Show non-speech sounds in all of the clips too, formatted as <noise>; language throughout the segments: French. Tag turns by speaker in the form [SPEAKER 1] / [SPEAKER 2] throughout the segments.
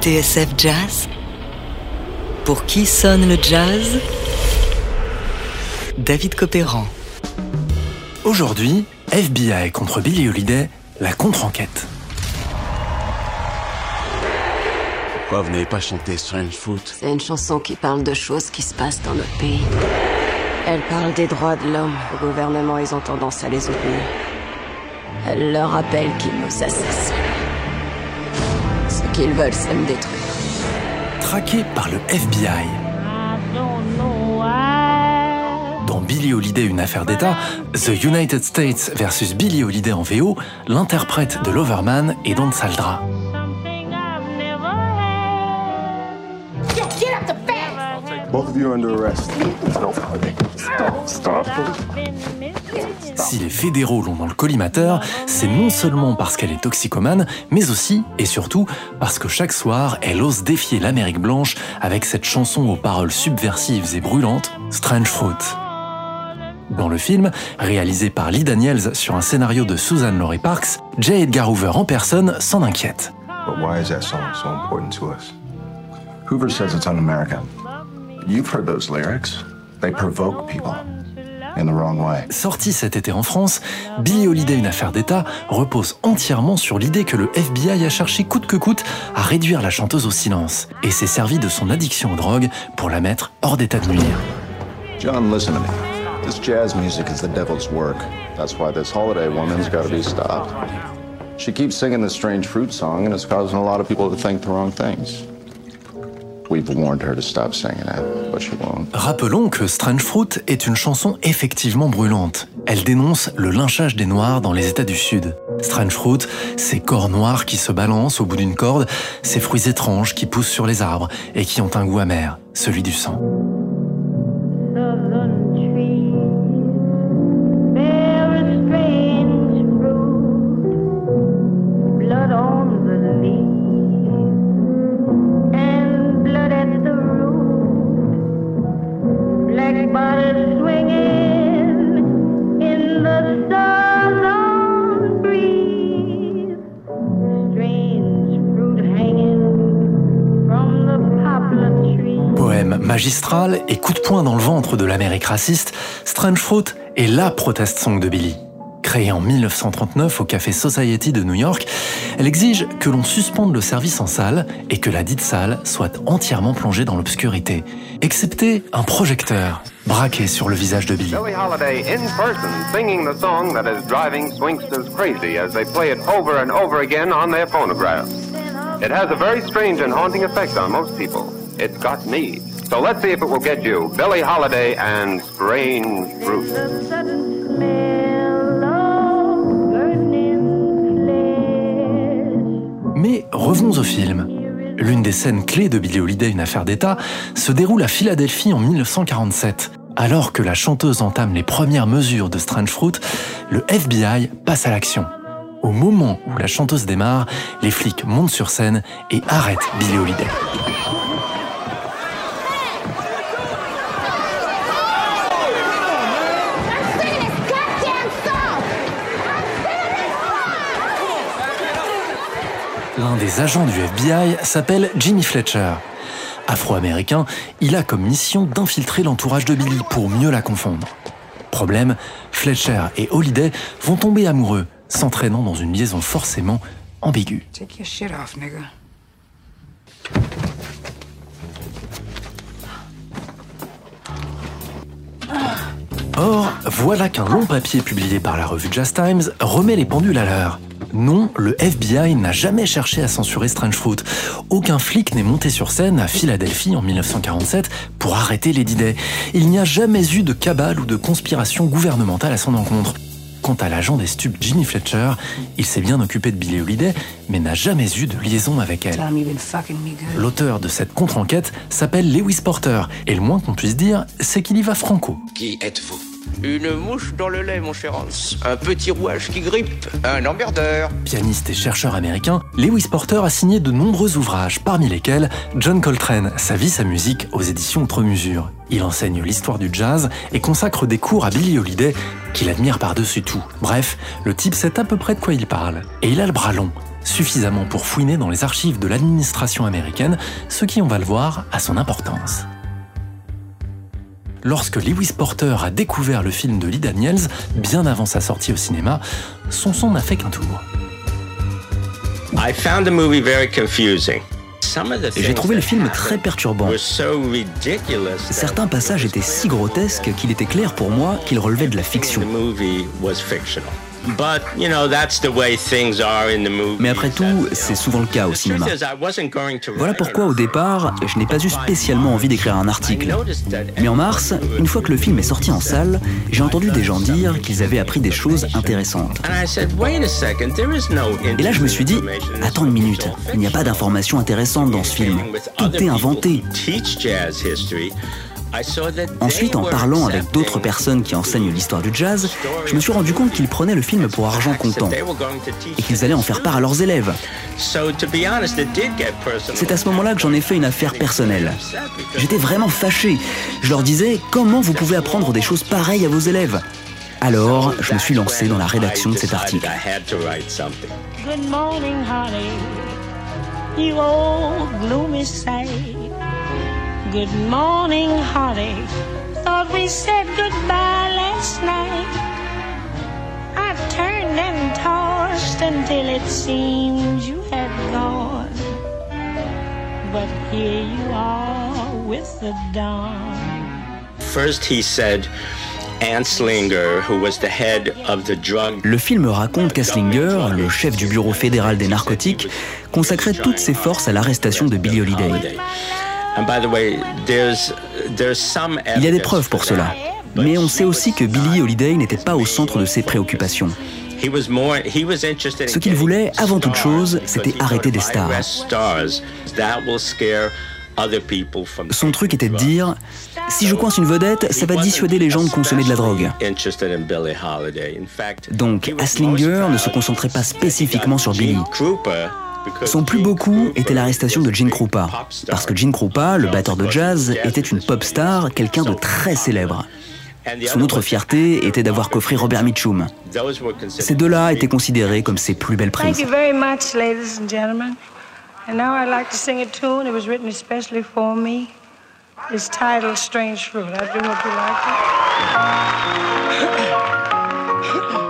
[SPEAKER 1] TSF Jazz Pour qui sonne le jazz? David Copéran.
[SPEAKER 2] Aujourd'hui, FBI contre Billy Holiday, la contre-enquête.
[SPEAKER 3] Pourquoi vous n'avez pas chanté Strange Fruit?
[SPEAKER 4] C'est une chanson qui parle de choses qui se passent dans notre pays. Elle parle des droits de l'homme. Le gouvernement, ils ont tendance à les oublier. Elle leur rappelle qu'ils nous assassinent. Ce qu'ils veulent, c'est me détruire.
[SPEAKER 2] Traqué par le FBI. Billy Holiday, une affaire d'État, The United States versus Billy Holiday en VO, l'interprète de Loverman est Don Saldra. Si les fédéraux l'ont dans le collimateur, c'est non seulement parce qu'elle est toxicomane, mais aussi et surtout parce que chaque soir, elle ose défier l'Amérique blanche avec cette chanson aux paroles subversives et brûlantes, Strange Fruit. Dans le film, réalisé par Lee Daniels sur un scénario de Susan Laurie Parks, J. Edgar Hoover en personne s'en inquiète.
[SPEAKER 5] But why is that song so important to us? Hoover says it's un-American. You've heard those lyrics. They provoke people in the wrong way.
[SPEAKER 2] Sorti cet été en France, Billie Holiday, une affaire d'État, repose entièrement sur l'idée que le FBI a cherché coûte que coûte à réduire la chanteuse au silence et s'est servi de son addiction aux drogues pour la mettre hors d'état de nuire.
[SPEAKER 5] John, listen to me. This jazz music is the devil's work. That's why this holiday woman's got to be stopped. She keeps singing this strange fruit song, and it's causing a lot of people to think the wrong things. We've warned her to stop singing it, but she won't.
[SPEAKER 2] Rappelons que Strange Fruit est une chanson effectivement brûlante. Elle dénonce le lynchage des Noirs dans les États du Sud. Strange Fruit, ces corps noirs qui se balancent au bout d'une corde, ces fruits étranges qui poussent sur les arbres et qui ont un goût amer, celui du sang. Et coup de poing dans le ventre de l'Amérique raciste, Strange Fruit est la protest song de Billy. Créée en 1939 au Café Society de New York, elle exige que l'on suspende le service en salle et que la dite salle soit entièrement plongée dans l'obscurité, excepté un projecteur braqué sur le visage de Billy.
[SPEAKER 6] It has a very strange and haunting effect on most people. It's got me. So let's see if it will get you. Billie Holiday and Strange Fruit.
[SPEAKER 7] The sudden smell of burning flesh.
[SPEAKER 2] Mais revenons au film. L'une des scènes clés de Billie Holiday, une affaire d'État, se déroule à Philadelphie en 1947. Alors que la chanteuse entame les premières mesures de Strange Fruit, le FBI passe à l'action. Au moment où la chanteuse démarre, les flics montent sur scène et arrêtent Billie Holiday. L'un des agents du FBI s'appelle Jimmy Fletcher. Afro-américain, il a comme mission d'infiltrer l'entourage de Billy pour mieux la confondre. Problème, Fletcher et Holiday vont tomber amoureux, s'entraînant dans une liaison forcément ambiguë.
[SPEAKER 8] Take your shit off, nigga.
[SPEAKER 2] Or, voilà qu'un long papier publié par la revue Jazz Times remet les pendules à l'heure. Non, le FBI n'a jamais cherché à censurer Strange Fruit. Aucun flic n'est monté sur scène à Philadelphie en 1947 pour arrêter Lady Day. Il n'y a jamais eu de cabale ou de conspiration gouvernementale à son encontre. Quant à l'agent des stupes Jimmy Fletcher, il s'est bien occupé de Billie Holiday, mais n'a jamais eu de liaison avec elle. L'auteur de cette contre-enquête s'appelle Lewis Porter, et le moins qu'on puisse dire, c'est qu'il y va franco.
[SPEAKER 3] Qui êtes-vous?
[SPEAKER 9] Une mouche dans le lait, mon cher Hans. Un petit rouage qui grippe. Un emmerdeur.
[SPEAKER 2] Pianiste et chercheur américain, Lewis Porter a signé de nombreux ouvrages, parmi lesquels John Coltrane, Sa vie, sa musique, aux éditions Outre Mesure. Il enseigne l'histoire du jazz et consacre des cours à Billie Holiday, qu'il admire par-dessus tout. Bref, le type sait à peu près de quoi il parle. Et il a le bras long, suffisamment pour fouiner dans les archives de l'administration américaine, ce qui, on va le voir, a son importance. Lorsque Lewis Porter a découvert le film de Lee Daniels, bien avant sa sortie au cinéma, son son n'a fait qu'un tour.
[SPEAKER 10] I found the movie very confusing.
[SPEAKER 11] J'ai trouvé le film très perturbant. Certains passages étaient si grotesques qu'il était clair pour moi qu'ils relevaient de la fiction. Mais après tout, c'est souvent le cas au cinéma. Voilà pourquoi au départ, je n'ai pas eu spécialement envie d'écrire un article. Mais en mars, une fois que le film est sorti en salle, j'ai entendu des gens dire qu'ils avaient appris des choses intéressantes. Et là, je me suis dit, attends une minute, il n'y a pas d'informations intéressantes dans ce film. Tout est inventé. Ensuite, en parlant avec d'autres personnes qui enseignent l'histoire du jazz, je me suis rendu compte qu'ils prenaient le film pour argent comptant et qu'ils allaient en faire part à leurs élèves. C'est à ce moment-là que j'en ai fait une affaire personnelle. J'étais vraiment fâché. Je leur disais comment vous pouvez apprendre des choses pareilles à vos élèves? Alors, je me suis lancé dans la rédaction de cet article.
[SPEAKER 7] Good morning, honey. Thought we said goodbye last night. I turned and tossed until it seemed you had gone. But here you are with the dawn.
[SPEAKER 10] First, he said, Anslinger, who was the head of the drug
[SPEAKER 11] Le film raconte qu'Asslinger, le chef du bureau fédéral des narcotiques, consacrait toutes ses forces à l'arrestation de Billie Holiday. Il y a des preuves pour cela. Mais on sait aussi que Billie Holiday n'était pas au centre de ses préoccupations. Ce qu'il voulait, avant toute chose, c'était arrêter des stars. Son truc était de dire si je coince une vedette, ça va dissuader les gens de consommer de la drogue. Donc, Aslinger ne se concentrait pas spécifiquement sur Billy. Son plus beau coup était l'arrestation de Gene Krupa, parce que Gene Krupa, le batteur de jazz, était une pop star, quelqu'un de très célèbre. Son autre fierté était d'avoir coffré Robert Mitchum. Ces deux-là étaient considérés comme ses plus belles prises.
[SPEAKER 7] Thank you very much, ladies and gentlemen. And now I'd like to sing a tune. It was written especially for me. It's titled Strange Fruit. I do hope you like it. <laughs>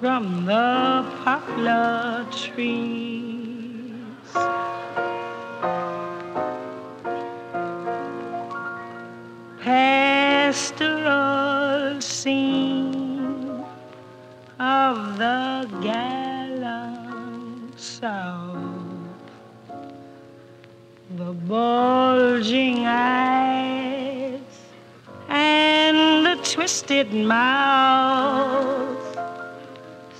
[SPEAKER 7] from the poplar trees. Pastoral scene of the gallant South. The bulging eyes and the twisted mouth,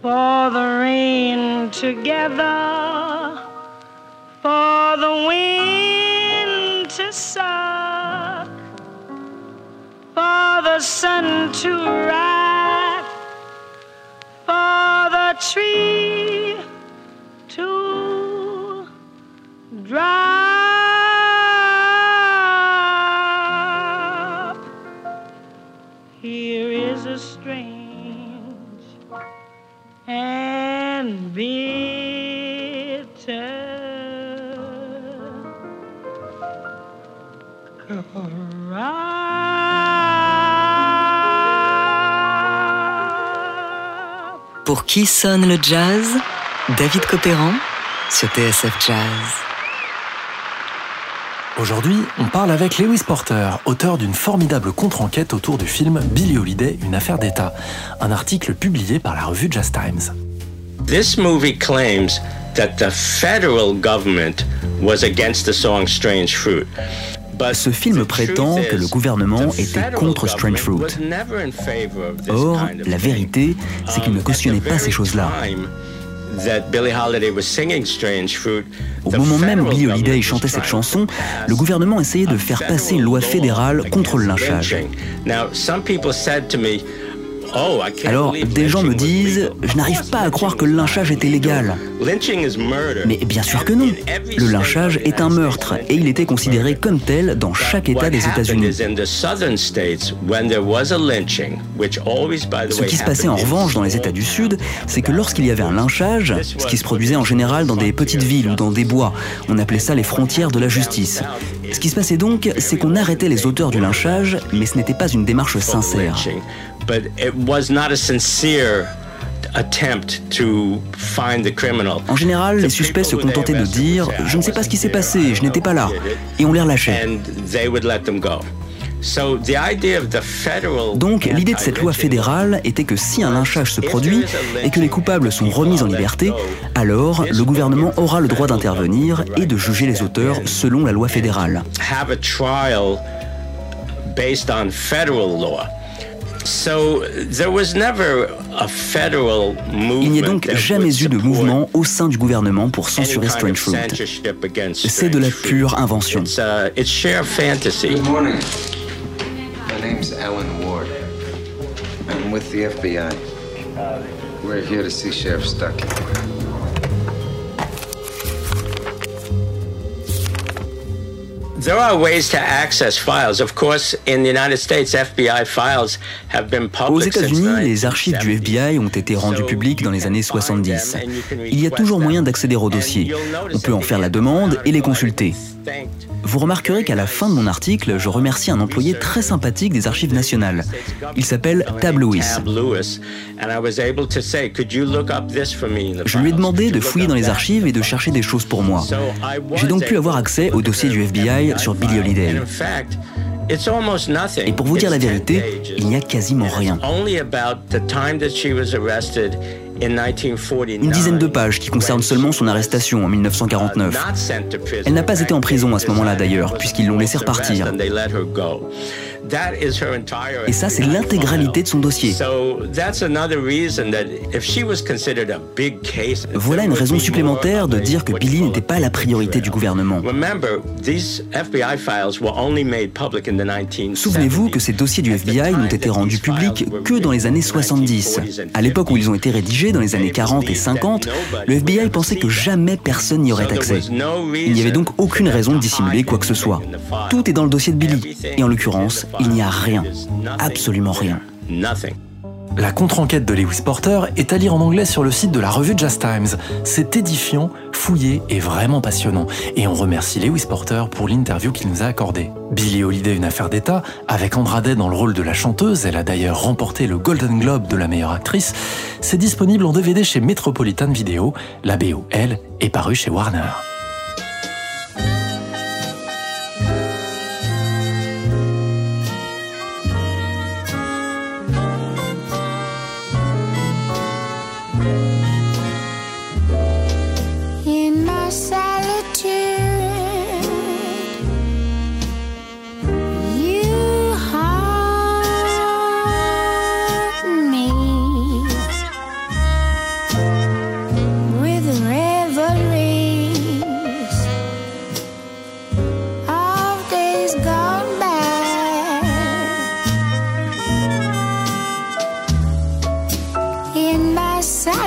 [SPEAKER 7] for the rain to gather, for the wind to suck, for the sun to and bitter
[SPEAKER 1] Pour qui sonne le jazz? David Copéran sur TSF Jazz.
[SPEAKER 2] Aujourd'hui, on parle avec Lewis Porter, auteur d'une formidable contre-enquête autour du film Billie Holiday, une affaire d'État, un article publié par la revue Jazz Times.
[SPEAKER 10] This movie claims that the federal government was against the song Strange Fruit.
[SPEAKER 11] Ce film prétend que le gouvernement était contre Strange Fruit. Or, la vérité, c'est qu'il ne cautionnait pas ces choses-là. Au moment même où Billie Holiday chantait cette chanson, le gouvernement essayait de faire passer une loi fédérale contre le lynchage.
[SPEAKER 10] Oh,
[SPEAKER 11] Alors, des gens me disent, je n'arrive pas à croire que le lynchage était légal. Mais bien sûr que non. Le lynchage est un meurtre et il était considéré comme tel dans chaque État des États-Unis. Ce qui se passait en revanche dans les États du Sud, c'est que lorsqu'il y avait un lynchage, ce qui se produisait en général dans des petites villes ou dans des bois, on appelait ça les frontières de la justice. Ce qui se passait donc, c'est qu'on arrêtait les auteurs du lynchage, mais ce n'était pas une démarche sincère. En général, les suspects se contentaient de dire Je ne sais pas ce qui s'est passé, je n'étais pas là. Et on les relâchait. Donc l'idée de cette loi fédérale était que si un lynchage se produit et que les coupables sont remis en liberté, alors le gouvernement aura le droit d'intervenir et de juger les auteurs selon la loi fédérale. Il n'y a donc jamais eu de mouvement au sein du gouvernement pour censurer Strange Fruit. C'est de la pure invention.
[SPEAKER 12] Name's Alan Ward. I'm with the FBI. We're here to see Sheriff Stuckey.
[SPEAKER 11] Aux États-Unis, les archives du FBI ont été rendues publiques dans les années 70. Il y a toujours moyen d'accéder aux dossiers. On peut en faire la demande et les consulter. Vous remarquerez qu'à la fin de mon article, je remercie un employé très sympathique des Archives nationales. Il s'appelle Tab Lewis. Je lui ai demandé de fouiller dans les archives et de chercher des choses pour moi. J'ai donc pu avoir accès au dossier du FBI sur Billie Holiday. Et pour vous dire la vérité, il n'y a quasiment rien. Une dizaine de pages qui concernent seulement son arrestation en 1949. Elle n'a pas été en prison à ce moment-là d'ailleurs, puisqu'ils l'ont laissé repartir. Et ça, c'est l'intégralité de son dossier. Voilà une raison supplémentaire de dire que Billy n'était pas la priorité du gouvernement. Souvenez-vous que ces dossiers du FBI n'ont été rendus publics que dans les années 70. À l'époque où ils ont été rédigés, dans les années 40 et 50, le FBI pensait que jamais personne n'y aurait accès. Il n'y avait donc aucune raison de dissimuler quoi que ce soit. Tout est dans le dossier de Billy. Et en l'occurrence, il n'y a rien. Absolument rien.
[SPEAKER 2] La contre-enquête de Lewis Porter est à lire en anglais sur le site de la revue Just Times. C'est édifiant, fouillé et vraiment passionnant. Et on remercie Lewis Porter pour l'interview qu'il nous a accordée. Billie Holiday, une affaire d'État, avec Andra Day dans le rôle de la chanteuse, elle a d'ailleurs remporté le Golden Globe de la meilleure actrice, c'est disponible en DVD chez Metropolitan Video. La BO, elle, est parue chez Warner.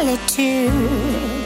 [SPEAKER 13] Solitude.